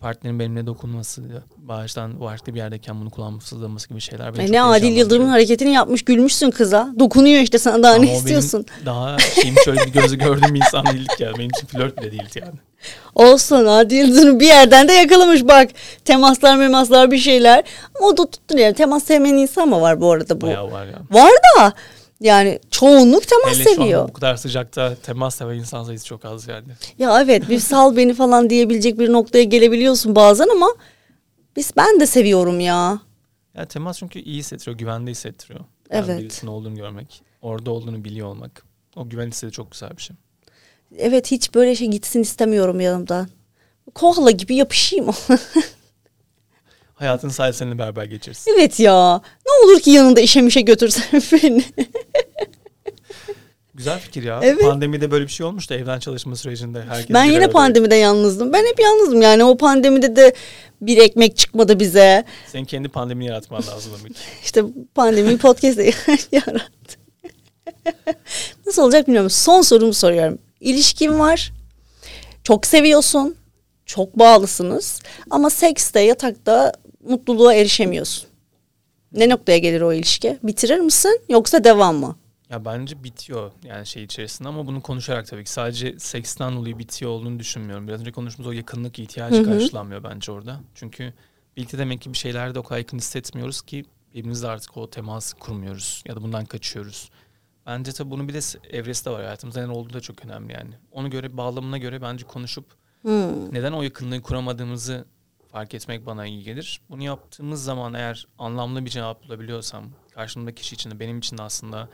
partnerin benimle dokunması, bağıştan farklı bir yerdeyken bunu kulağıma fısıldaması gibi şeyler. beni E ne Adil. Yıldırım'ın hareketini yapmış gülmüşsün kıza. Dokunuyor işte sana daha Ama ne istiyorsun? Daha şeyim şöyle bir gözü gördüğüm bir insan değildik yani. Benim için flört bile değildi yani. Olsun Adil Yıldırım bir yerden de yakalamış bak. Temaslar memaslar bir şeyler. Ama o da tuttu yani. Temas sevmeyen insan mı var bu arada bu? Bayağı var ya. Var da yani çoğunluk temas Hele şu seviyor. an bu kadar sıcakta temas seven insan sayısı çok az yani. Ya evet bir sal beni falan diyebilecek bir noktaya gelebiliyorsun bazen ama biz ben de seviyorum ya. Ya temas çünkü iyi hissettiriyor, güvende hissettiriyor. Yani Evet. Birisinin olduğunu görmek, orada olduğunu biliyor olmak. O güven hissi de çok güzel bir şey. Evet hiç böyle şey gitsin istemiyorum yanımdan. Koala gibi yapışayım. Hayatın sadece seninle beraber geçirsin. evet ya. Ne olur ki yanında işe mişe götürsen beni. Güzel fikir ya. Evet. Pandemide böyle bir şey olmuştu evden çalışma sürecinde. Herkes ben yine pandemide yalnızdım. Ben hep yalnızdım yani o pandemide de bir ekmek çıkmadı bize. Senin kendi pandemini yaratman lazım demek. İşte pandemi podcast'te yarattı. Nasıl olacak bilmiyorum. Son sorumu soruyorum. İlişkin var. Çok seviyorsun. Çok bağlısınız. Ama sekste, yatakta mutluluğa erişemiyorsun. Ne noktaya gelir o ilişki? Bitirir misin yoksa devam mı? Ya bence bitiyor yani şey içerisinde ama bunu konuşarak tabii ki sadece seksten dolayı bitiyor olduğunu düşünmüyorum. Biraz önce konuştuğumuz o yakınlık ihtiyacı Hı hı. karşılanmıyor bence orada. Çünkü birlikte demek ki bir şeylerde o kadar yakın hissetmiyoruz ki birbirimizle artık o teması kurmuyoruz ya da bundan kaçıyoruz. Bence tabii bunun bir de evresi de var hayatımızda ne olduğu da çok önemli yani. Onu göre bağlamına göre bence konuşup Hmm. neden o yakınlığı kuramadığımızı fark etmek bana iyi gelir. Bunu yaptığımız zaman eğer anlamlı bir cevap bulabiliyorsam karşımdaki kişi için de benim için de aslında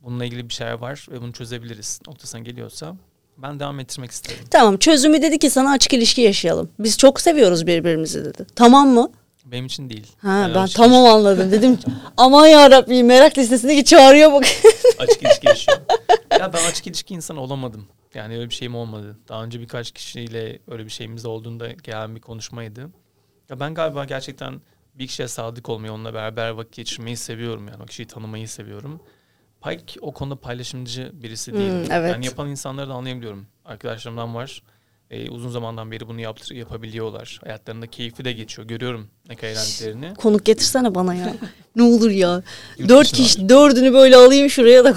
bununla ilgili bir şeyler var ve bunu çözebiliriz noktasına geliyorsa ben devam ettirmek isterim. Tamam çözümü dedi ki sana açık ilişki yaşayalım. Biz çok seviyoruz birbirimizi dedi. Tamam mı? Benim için değil. Ha ben açık tamam ilişki- anladım dedim. Aman ya Rabbi merak listesindeki çağırıyor bak. açık ilişki yaşıyorum. ya ben açık ilişki insanı olamadım. Yani öyle bir şeyim olmadı. Daha önce birkaç kişiyle öyle bir şeyimiz olduğunda gelen bir konuşmaydı. Ya ben galiba gerçekten bir kişiye sadık olmayı, onunla beraber vakit geçirmeyi seviyorum. Yani o kişiyi tanımayı seviyorum. Pek o konuda paylaşımcı birisi değilim. Hmm, evet. Yani yapan insanları da anlayabiliyorum. Arkadaşlarımdan var. Ee, uzun zamandan beri bunu yaptır, yapabiliyorlar. Hayatlarında keyifli de geçiyor. Görüyorum ne kadar eğlendiklerini. Konuk getirsene bana ya. ne olur ya. Yurt Dört kişi dördünü böyle alayım şuraya da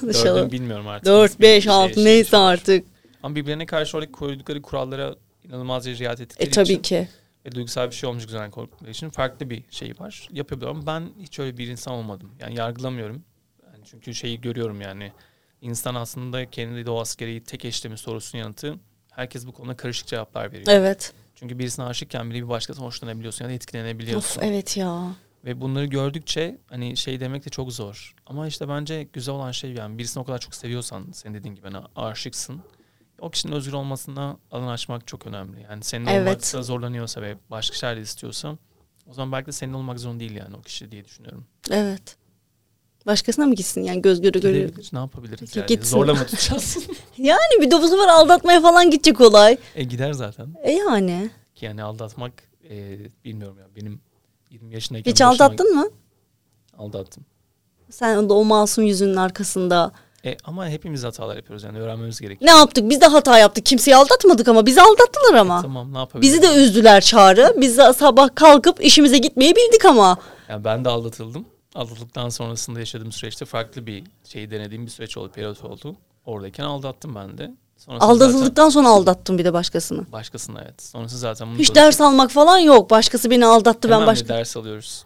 konuşalım. Dördünü bilmiyorum artık. Dört, beş, şey- altı şey- neyse şey var. artık. Ama birbirlerine karşı oradaki koydukları kurallara inanılmaz riayet ettikleri E tabii için ki. Ve duygusal bir şey olmuş güzel korktukları için farklı bir şey var. Yapabiliyor ama ben hiç öyle bir insan olmadım. Yani yargılamıyorum. Yani çünkü şeyi görüyorum yani. İnsan aslında kendi doğası gereği tek eşlemi sorusunun yanıtı herkes bu konuda karışık cevaplar veriyor. Evet. Çünkü birisine aşıkken bile bir başkasına hoşlanabiliyorsun ya da etkilenebiliyorsun. Of evet ya. Ve bunları gördükçe hani şey demek de çok zor. Ama işte bence güzel olan şey yani birisini o kadar çok seviyorsan senin dediğin gibi hani aşıksın. O kişinin özgür olmasına alan açmak çok önemli. Yani senin Evet. olmakta zorlanıyorsa ve başka şeyler istiyorsa o zaman belki de senin olmak zorunda değil yani o kişi diye düşünüyorum. Evet. Başkasına mı gitsin yani göz göre göre? Ne yapabiliriz Peki, yani? gitsin. Zorla mı tutacağız? Yani bir de bu sefer aldatmaya falan gidecek olay. e gider zaten. E yani. Ki yani aldatmak e, bilmiyorum ya benim 20 yaşındayken Hiç başıma- aldattın mı? Aldattım. Sen de o masum yüzünün arkasında. E, ama hepimiz hatalar yapıyoruz yani öğrenmemiz gerekiyor. Ne yaptık? Biz de hata yaptık. Kimseyi aldatmadık ama bizi aldattılar ama. Tamam ne yapabiliriz? Bizi de üzdüler çağrı. Biz de sabah kalkıp işimize gitmeyi bildik ama. Yani ben de aldatıldım. Aldatıldıktan sonrasında yaşadığım süreçte farklı bir şeyi denediğim bir süreç oldu, periyot oldu. Oradayken aldattım ben de. Sonrasında zaten Aldatıldıktan sonra aldattım bir de başkasını. başkasına evet. Sonrası zaten bunu Hiç ders almak falan yok. Başkası beni aldattı ben hemen başka. bir ders alıyoruz.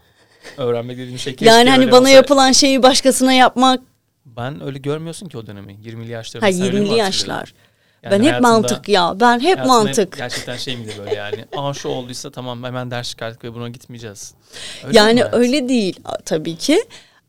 Öğrenmek dediğim şey Yani hani bana olsa. yapılan şeyi başkasına yapmak. Ben öyle görmüyorsun ki o dönemi. 20'li yaşlarımda. Ha sen öyle mi 20'li hatırlıyorsun? yaşlar. Yani ben hep mantık ya. Ben hep mantık. Gerçekten şey miydi böyle yani? Aa şu olduysa tamam hemen ders çıkarttık ve buna gitmeyeceğiz. Öyle yani öyle değil tabii ki.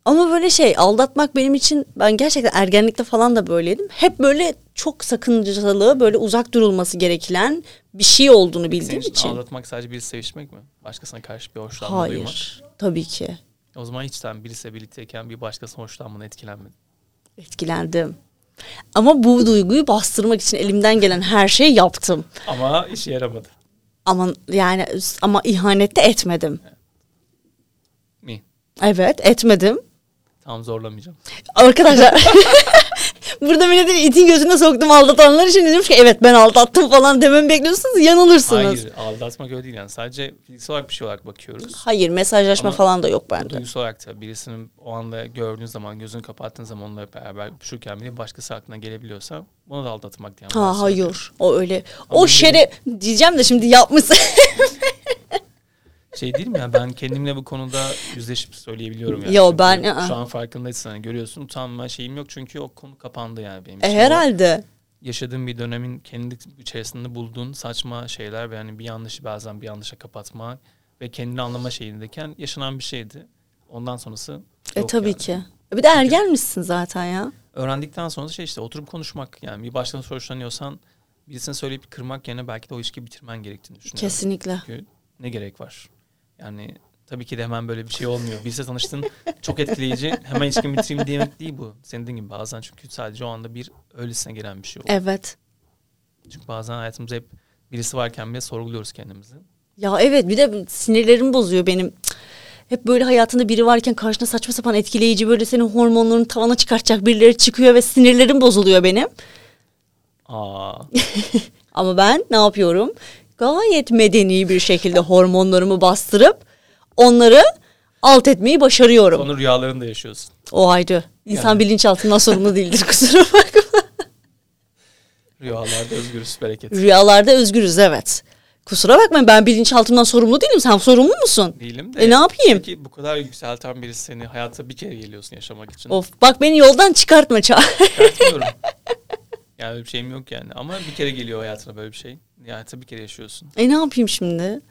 Ama böyle şey aldatmak benim için ben gerçekten ergenlikte falan da böyleydim. Hep böyle çok sakıncalı böyle uzak durulması gereken bir şey olduğunu Senin bildiğim için için. aldatmak sadece birisi sevişmek mi? Başkasına karşı bir hoşlanma duymak. Hayır. Tabii ki. O zaman hiç sen birisiyle birlikteyken bir başkasına hoşlanmana etkilenmedin. Etkilendim. Ama bu duyguyu bastırmak için elimden gelen her şeyi yaptım. Ama işe yaramadı. Ama yani ama ihanette etmedim. Mi? Evet etmedim. Tam zorlamayacağım. Arkadaşlar burada milletin itin gözüne soktum aldatanlar için dedim ki evet ben aldattım falan dememi bekliyorsunuz yanılırsınız. Hayır, Hayır aldatmak öyle değil yani. Sadece fiziksel olarak bir şey olarak bakıyoruz. mesajlaşma Ama falan da yok bende. duygusal olarak da birisinin o anda gördüğün zaman gözünü kapattığın zaman onunla beraber öpüşürken bile başkası aklına gelebiliyorsa bunu da aldatmak diye. Ha hayır o öyle. Ama O şeref diyeceğim de şimdi yapmışsın. Şey değil mi ya ben kendimle bu konuda yüzleşip söyleyebiliyorum yani. Yo, Çünkü ben- ı-ı. Şu an farkındaysın hani görüyorsun utanma şeyim yok çünkü o konu kapandı yani benim e, için. Herhalde. yaşadığım bir dönemin kendi içerisinde bulduğun saçma şeyler ve yani bir yanlışı bazen bir yanlışa kapatma ve kendini anlama şeyindeyken yaşanan bir şeydi. Ondan sonrası E tabii yani. ki. Bir de ergenmişsin zaten ya. Öğrendikten sonra da şey işte oturup konuşmak yani bir baştan hoşlanıyorsan birisine söyleyip kırmak yerine belki de o ilişkiyi bitirmen gerektiğini düşünüyorum. Kesinlikle. Çünkü ne gerek var? Yani tabii ki de hemen böyle bir şey olmuyor. Birisiyle tanıştın çok etkileyici hemen ilişkimi bitireyim demek değil bu. Senin dediğin gibi bazen çünkü sadece o anda bir öylesine gelen bir şey oluyor. Evet. Çünkü bazen hayatımızda hep birisi varken bile sorguluyoruz kendimizi. Ya evet bir de sinirlerimi bozuyor benim. Hep böyle hayatında biri varken karşına saçma sapan etkileyici böyle senin hormonlarını tavana çıkartacak birileri çıkıyor ve sinirlerim bozuluyor benim. Aa, Ama ben ne yapıyorum? Gayet medeni bir şekilde hormonlarımı bastırıp onları alt etmeyi başarıyorum. onu rüyalarında yaşıyorsun. O ayrı. İnsan Yani. bilinçaltından sorumlu değildir kusura bakma. Rüyalarda özgürüz bereket. Rüyalarda özgürüz evet. Kusura bakma ben bilinçaltımdan sorumlu değilim. Sen sorumlu musun? Değilim de. E ne yapayım? Peki bu kadar yükselten birisi seni hayata bir kere geliyorsun yaşamak için. Of bak beni yoldan çıkartma ça. Çıkartmıyorum. yani öyle bir şeyim yok yani. Ama bir kere geliyor hayatına böyle bir şey. Hayata bir kere yaşıyorsun. E ne yapayım şimdi?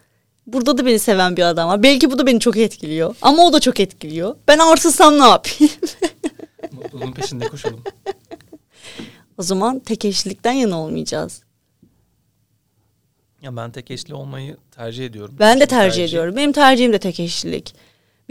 Burada da beni seven bir adam var. Belki bu da beni çok etkiliyor. Ama o da çok etkiliyor. Ben arsızsam ne yapayım? Mutluluğun peşinde koşalım. o zaman tek eşlilikten yana olmayacağız. Ya ben tek eşli olmayı tercih ediyorum. Ben de Çünkü tercih ediyorum. Benim tercihim de tek eşlilik.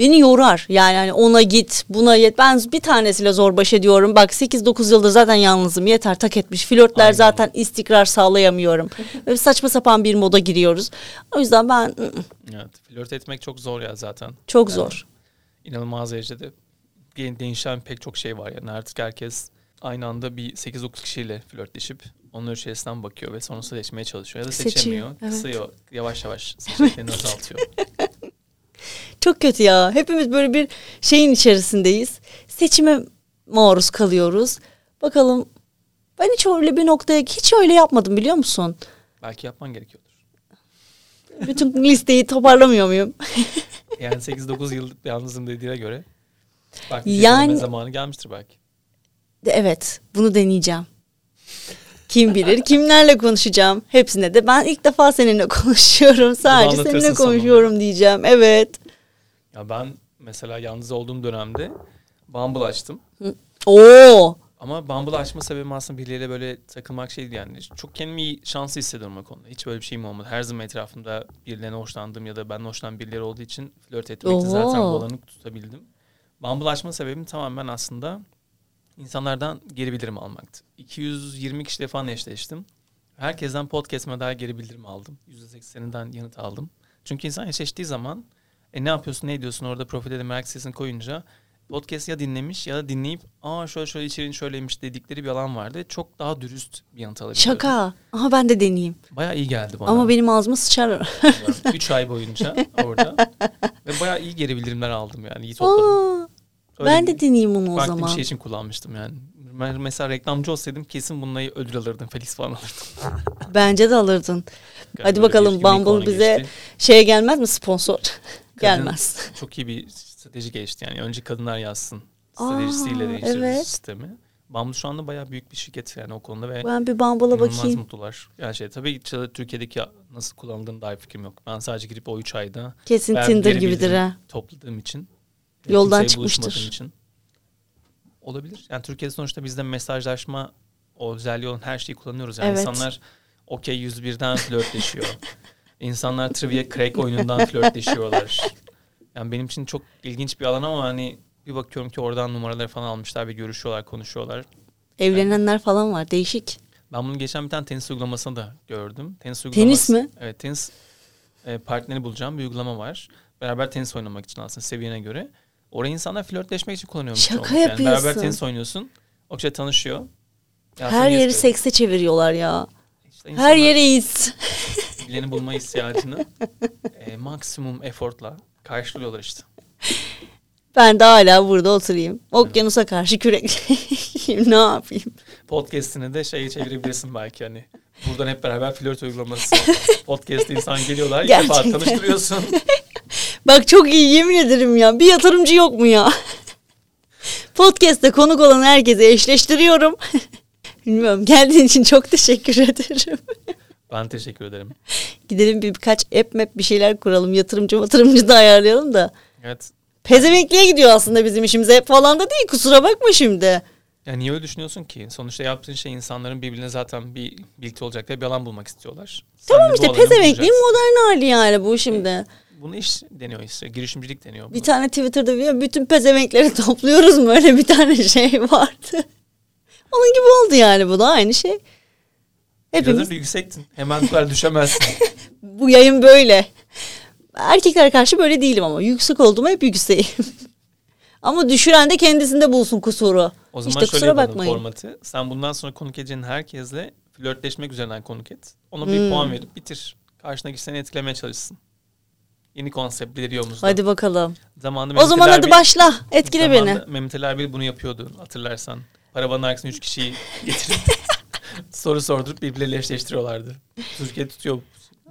Beni yorar. Yani hani ona git, buna yet. Ben bir tanesiyle zor baş ediyorum. Bak 8-9 yıldır zaten yalnızım. Yeter tak etmiş. Flörtler Aynen. zaten istikrar sağlayamıyorum. Böyle saçma sapan bir moda giriyoruz. O yüzden ben ı, ı, Evet, flört etmek çok zor ya zaten. çok Yani zor. İnanılmaz derecede de- değişen pek çok şey var yani artık herkes aynı anda bir 8-9 kişiyle flörtleşip onun içerisinden bakıyor ve sonrasında seçmeye çalışıyor ya da Seçiyor, seçemiyor. evet. Kısıyor, yavaş yavaş seçeneklerini azaltıyor. Çok kötü ya. Hepimiz böyle bir şeyin içerisindeyiz. Seçime maruz kalıyoruz. Bakalım Ben hiç öyle bir noktaya hiç öyle yapmadım biliyor musun? Belki yapman gerekiyordur. Bütün listeyi toparlamıyor muyum? Yani 8-9 yıl yalnızım dediğine göre. Belki Yani- zamanı gelmiştir belki. Evet, bunu deneyeceğim. Kim bilir kimlerle konuşacağım. Hepsine de ben ilk defa seninle konuşuyorum. Sadece seninle konuşuyorum diyeceğim. Evet. Ya ben mesela yalnız olduğum dönemde Bumble açtım. Oo. Ama Bumble açma sebebim aslında birileriyle böyle takılmak şeydi yani. Çok kendimi iyi, şanslı hissediyorum o konuda. Hiç böyle bir şeyim olmadı. Her zaman etrafımda birilerine hoşlandığım ya da ben hoşlanan birileri olduğu için flört etmekte zaten bu alanı tutabildim. Bumble açma sebebim tamamen aslında insanlardan geri bildirim almaktı. 220 kişiyle falan eşleştim. Herkesten podcast'ime dair geri bildirim aldım. %80'inden yanıt aldım. Çünkü insan eşleştiği zaman e ne yapıyorsun ne ediyorsun orada profile de merak sesini koyunca podcast ya dinlemiş ya da dinleyip aa şöyle şöyle içeriğin şöyleymiş dedikleri bir alan vardı. Çok daha dürüst bir yanıt alabiliyordum. Şaka. Aha ben de deneyeyim. Bayağı iyi geldi bana. Ama benim ağzıma sıçar. 3 ay boyunca orada. Ve bayağı iyi geri bildirimler aldım yani. iyi topladım. Aa, Öyle ben de deneyeyim onu o farklı zaman. bir şey için kullanmıştım yani. Ben mesela reklamcı olsaydım kesin bununla ödül alırdım. Felix falan alırdım. Bence de alırdın. Yani Hadi bakalım Bumble bize geçti. şeye gelmez mi sponsor? Kadın Gelmez. Çok iyi bir strateji geçti yani. Önce kadınlar yazsın. Stratejisiyle değiştirdi evet. sistemi. Bumble şu anda bayağı büyük bir şirket yani o konuda ve Ben bir Bumble'a bakayım. mutlular. Yani şey tabii ki Türkiye'deki nasıl kullanıldığını dair fikrim yok. Ben sadece girip o 3 ayda Kesin Tinder gibidir ha. topladığım için Yoldan çıkmıştır. için olabilir. Yani Türkiye'de sonuçta bizde mesajlaşma o özelliği olan her şeyi kullanıyoruz. Yani Evet. insanlar okey 101'den flörtleşiyor. İnsanlar trivia crack oyunundan flörtleşiyorlar. Yani benim için çok ilginç bir alan ama hani bir bakıyorum ki oradan numaraları falan almışlar ve görüşüyorlar, konuşuyorlar. Evlenenler falan var. Değişik. Ben bunu geçen bir tane tenis uygulamasında da gördüm. Tenis, Tenis uygulaması- mi? Evet tenis e, partneri bulacağım bir uygulama var. Beraber tenis oynamak için aslında seviyene göre. Oraya insanlar flörtleşmek için kullanıyormuş. Şaka çoğunlukla. Yani beraber yapıyorsun. tenis oynuyorsun. O kişi tanışıyor. Ya Her yeri yes sekse çeviriyorlar ya. İşte Her insanlar yere iz. Birini bulma ihtiyacını e, maksimum efortla karşılıyorlar işte. Ben de hala burada oturayım. Okyanusa karşı kürekleyeyim. ne yapayım? Podcast'ini de şeye çevirebilirsin belki hani. Buradan hep beraber flört uygulaması. Podcast'te insan geliyorlar. ilk defa Gerçekten. tanıştırıyorsun. Bak çok iyi yemin ederim ya. Bir yatırımcı yok mu ya? Podcast'te konuk olan herkese eşleştiriyorum. Bilmiyorum geldiğin için çok teşekkür ederim. Ben teşekkür ederim. Gidelim bir birkaç app map bir şeyler kuralım. Yatırımcı yatırımcı da ayarlayalım da. Evet. Pezevenkliğe gidiyor aslında bizim işimize falan da değil. Kusura bakma şimdi. Ya niye öyle düşünüyorsun ki? Sonuçta yaptığın şey insanların birbirine zaten bir birlikte olacakları bir alan bulmak istiyorlar. Sen Tamam bu işte pezevenkliğin modern hali yani bu şimdi. Bunu iş deniyor işte. Girişimcilik deniyor. Bir buna. tane Twitter'da bir bütün pezevenkleri topluyoruz mu öyle bir tane şey vardı. Onun gibi oldu yani bu da aynı şey. Biraz Hepimiz da bir yüksektin. Hemen bu kadar düşemezsin. bu yayın böyle. Erkekler karşı böyle değilim ama yüksek olduğuma hep yükseğim. ama düşüren de kendisinde bulsun kusuru. O zaman işte şöyle kusura bakmayın. formatı. Sen bundan sonra konuk edeceğin herkesle flörtleşmek üzerinden konuk et. Ona bir Hmm. puan verip bitir. Karşındaki seni etkilemeye çalışsın. Yeni konsept ileri omuzda. Hadi bakalım. Zamanında O zaman hadi Erbil- başla. Etkile beni. Mehmet Ali Erbil bunu yapıyordu hatırlarsan. Paravanın arkasına üç kişiyi getirip soru sordurup birbirleriyle eşleştiriyorlardı. Türkiye tutuyor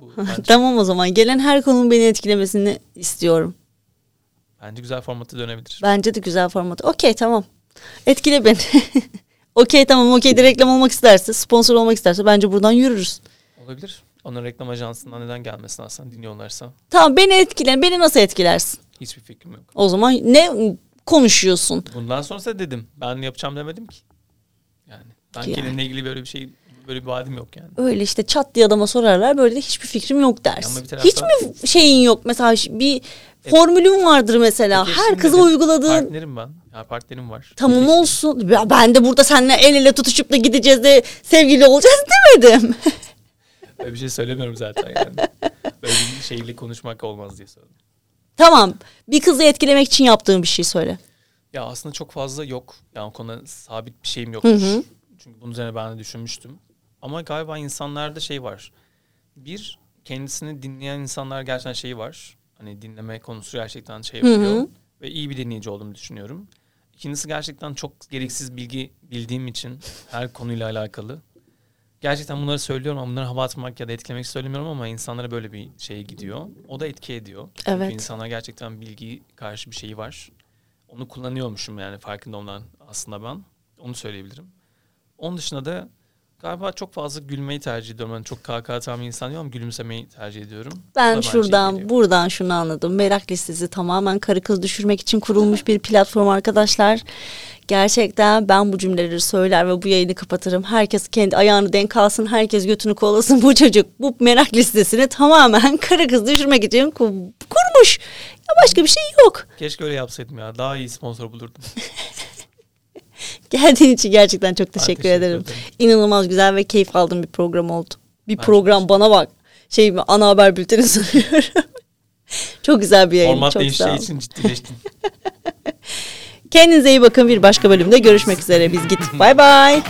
bu. Bence, Tamam o zaman. Gelen her konunun beni etkilemesini istiyorum. bence güzel formatı dönebilir. Bence de güzel format. Okey tamam. Etkile beni. okey tamam okey de reklam olmak isterse, sponsor olmak isterse bence buradan yürürüz. Olabilir. Onun reklam ajansından neden gelmesin aslında dinliyorlarsa. Tamam beni etkilen. Beni nasıl etkilersin? Hiçbir fikrim yok. O zaman ne konuşuyorsun? Bundan sonrası dedim. Ben yapacağım demedim ki. Ben Yani. ilgili böyle bir şey böyle bir vaadim yok yani. Öyle işte çat diye adama sorarlar. Böyle de hiçbir fikrim yok dersin. taraftan- Hiç mi şeyin yok? Mesela bir formülün vardır mesela. Peki Her kıza uyguladığın Partnerim ben. Ya partnerim var. Tamam İlişki. olsun. Ya Ben de burada seninle el ele tutuşup da gideceğiz de sevgili olacağız demedim. Öyle bir şey söylemiyorum zaten yani. Böyle bir şeyle konuşmak olmaz diye söyledim. tamam. Bir kızı etkilemek için yaptığın bir şey söyle. Ya aslında çok fazla yok. Yani o konuda sabit bir şeyim yok. Hı hı. Çünkü bunun üzerine ben de düşünmüştüm. Ama galiba insanlarda şey var. Bir, kendisini dinleyen insanlar gerçekten şey var. Hani dinleme konusu gerçekten şey Hı hı. yapıyor. Ve iyi bir dinleyici olduğumu düşünüyorum. İkincisi gerçekten çok gereksiz bilgi bildiğim için her konuyla alakalı. Gerçekten bunları söylüyorum ama bunları hava atmak ya da etkilemek söylemiyorum ama insanlara böyle bir şey gidiyor. O da etki ediyor. Evet. Çünkü insanlar gerçekten bilgi karşı bir şeyi var. Onu kullanıyormuşum yani farkında olan aslında ben. Onu söyleyebilirim. Onun dışında da galiba çok fazla gülmeyi tercih ediyorum. Ben çok kahkaha atan bir insan değilim ama gülümsemeyi tercih ediyorum. Ben şey şuradan buradan şunu anladım. Merak listesi tamamen karı kız düşürmek için kurulmuş bir platform arkadaşlar. Gerçekten ben bu cümleleri söyler ve bu yayını kapatırım. Herkes kendi ayağını denk alsın, herkes götünü kolasın. Bu çocuk bu merak listesini tamamen karı kız düşürmek için ku- kurmuş. Ya başka bir şey yok. Keşke öyle yapsaydım ya. Daha iyi sponsor bulurdum. Geldiğin için gerçekten çok teşekkür, teşekkür ederim. ederim. İnanılmaz güzel ve keyif aldığım bir program oldu. Bir Ben program bana bak. Şey mi ana haber bülteni sunuyorum. çok güzel bir yayın. Format çok olun. için ciddileştim. Kendinize iyi bakın. Bir başka bölümde görüşmek üzere. Biz gittik. Bay bay.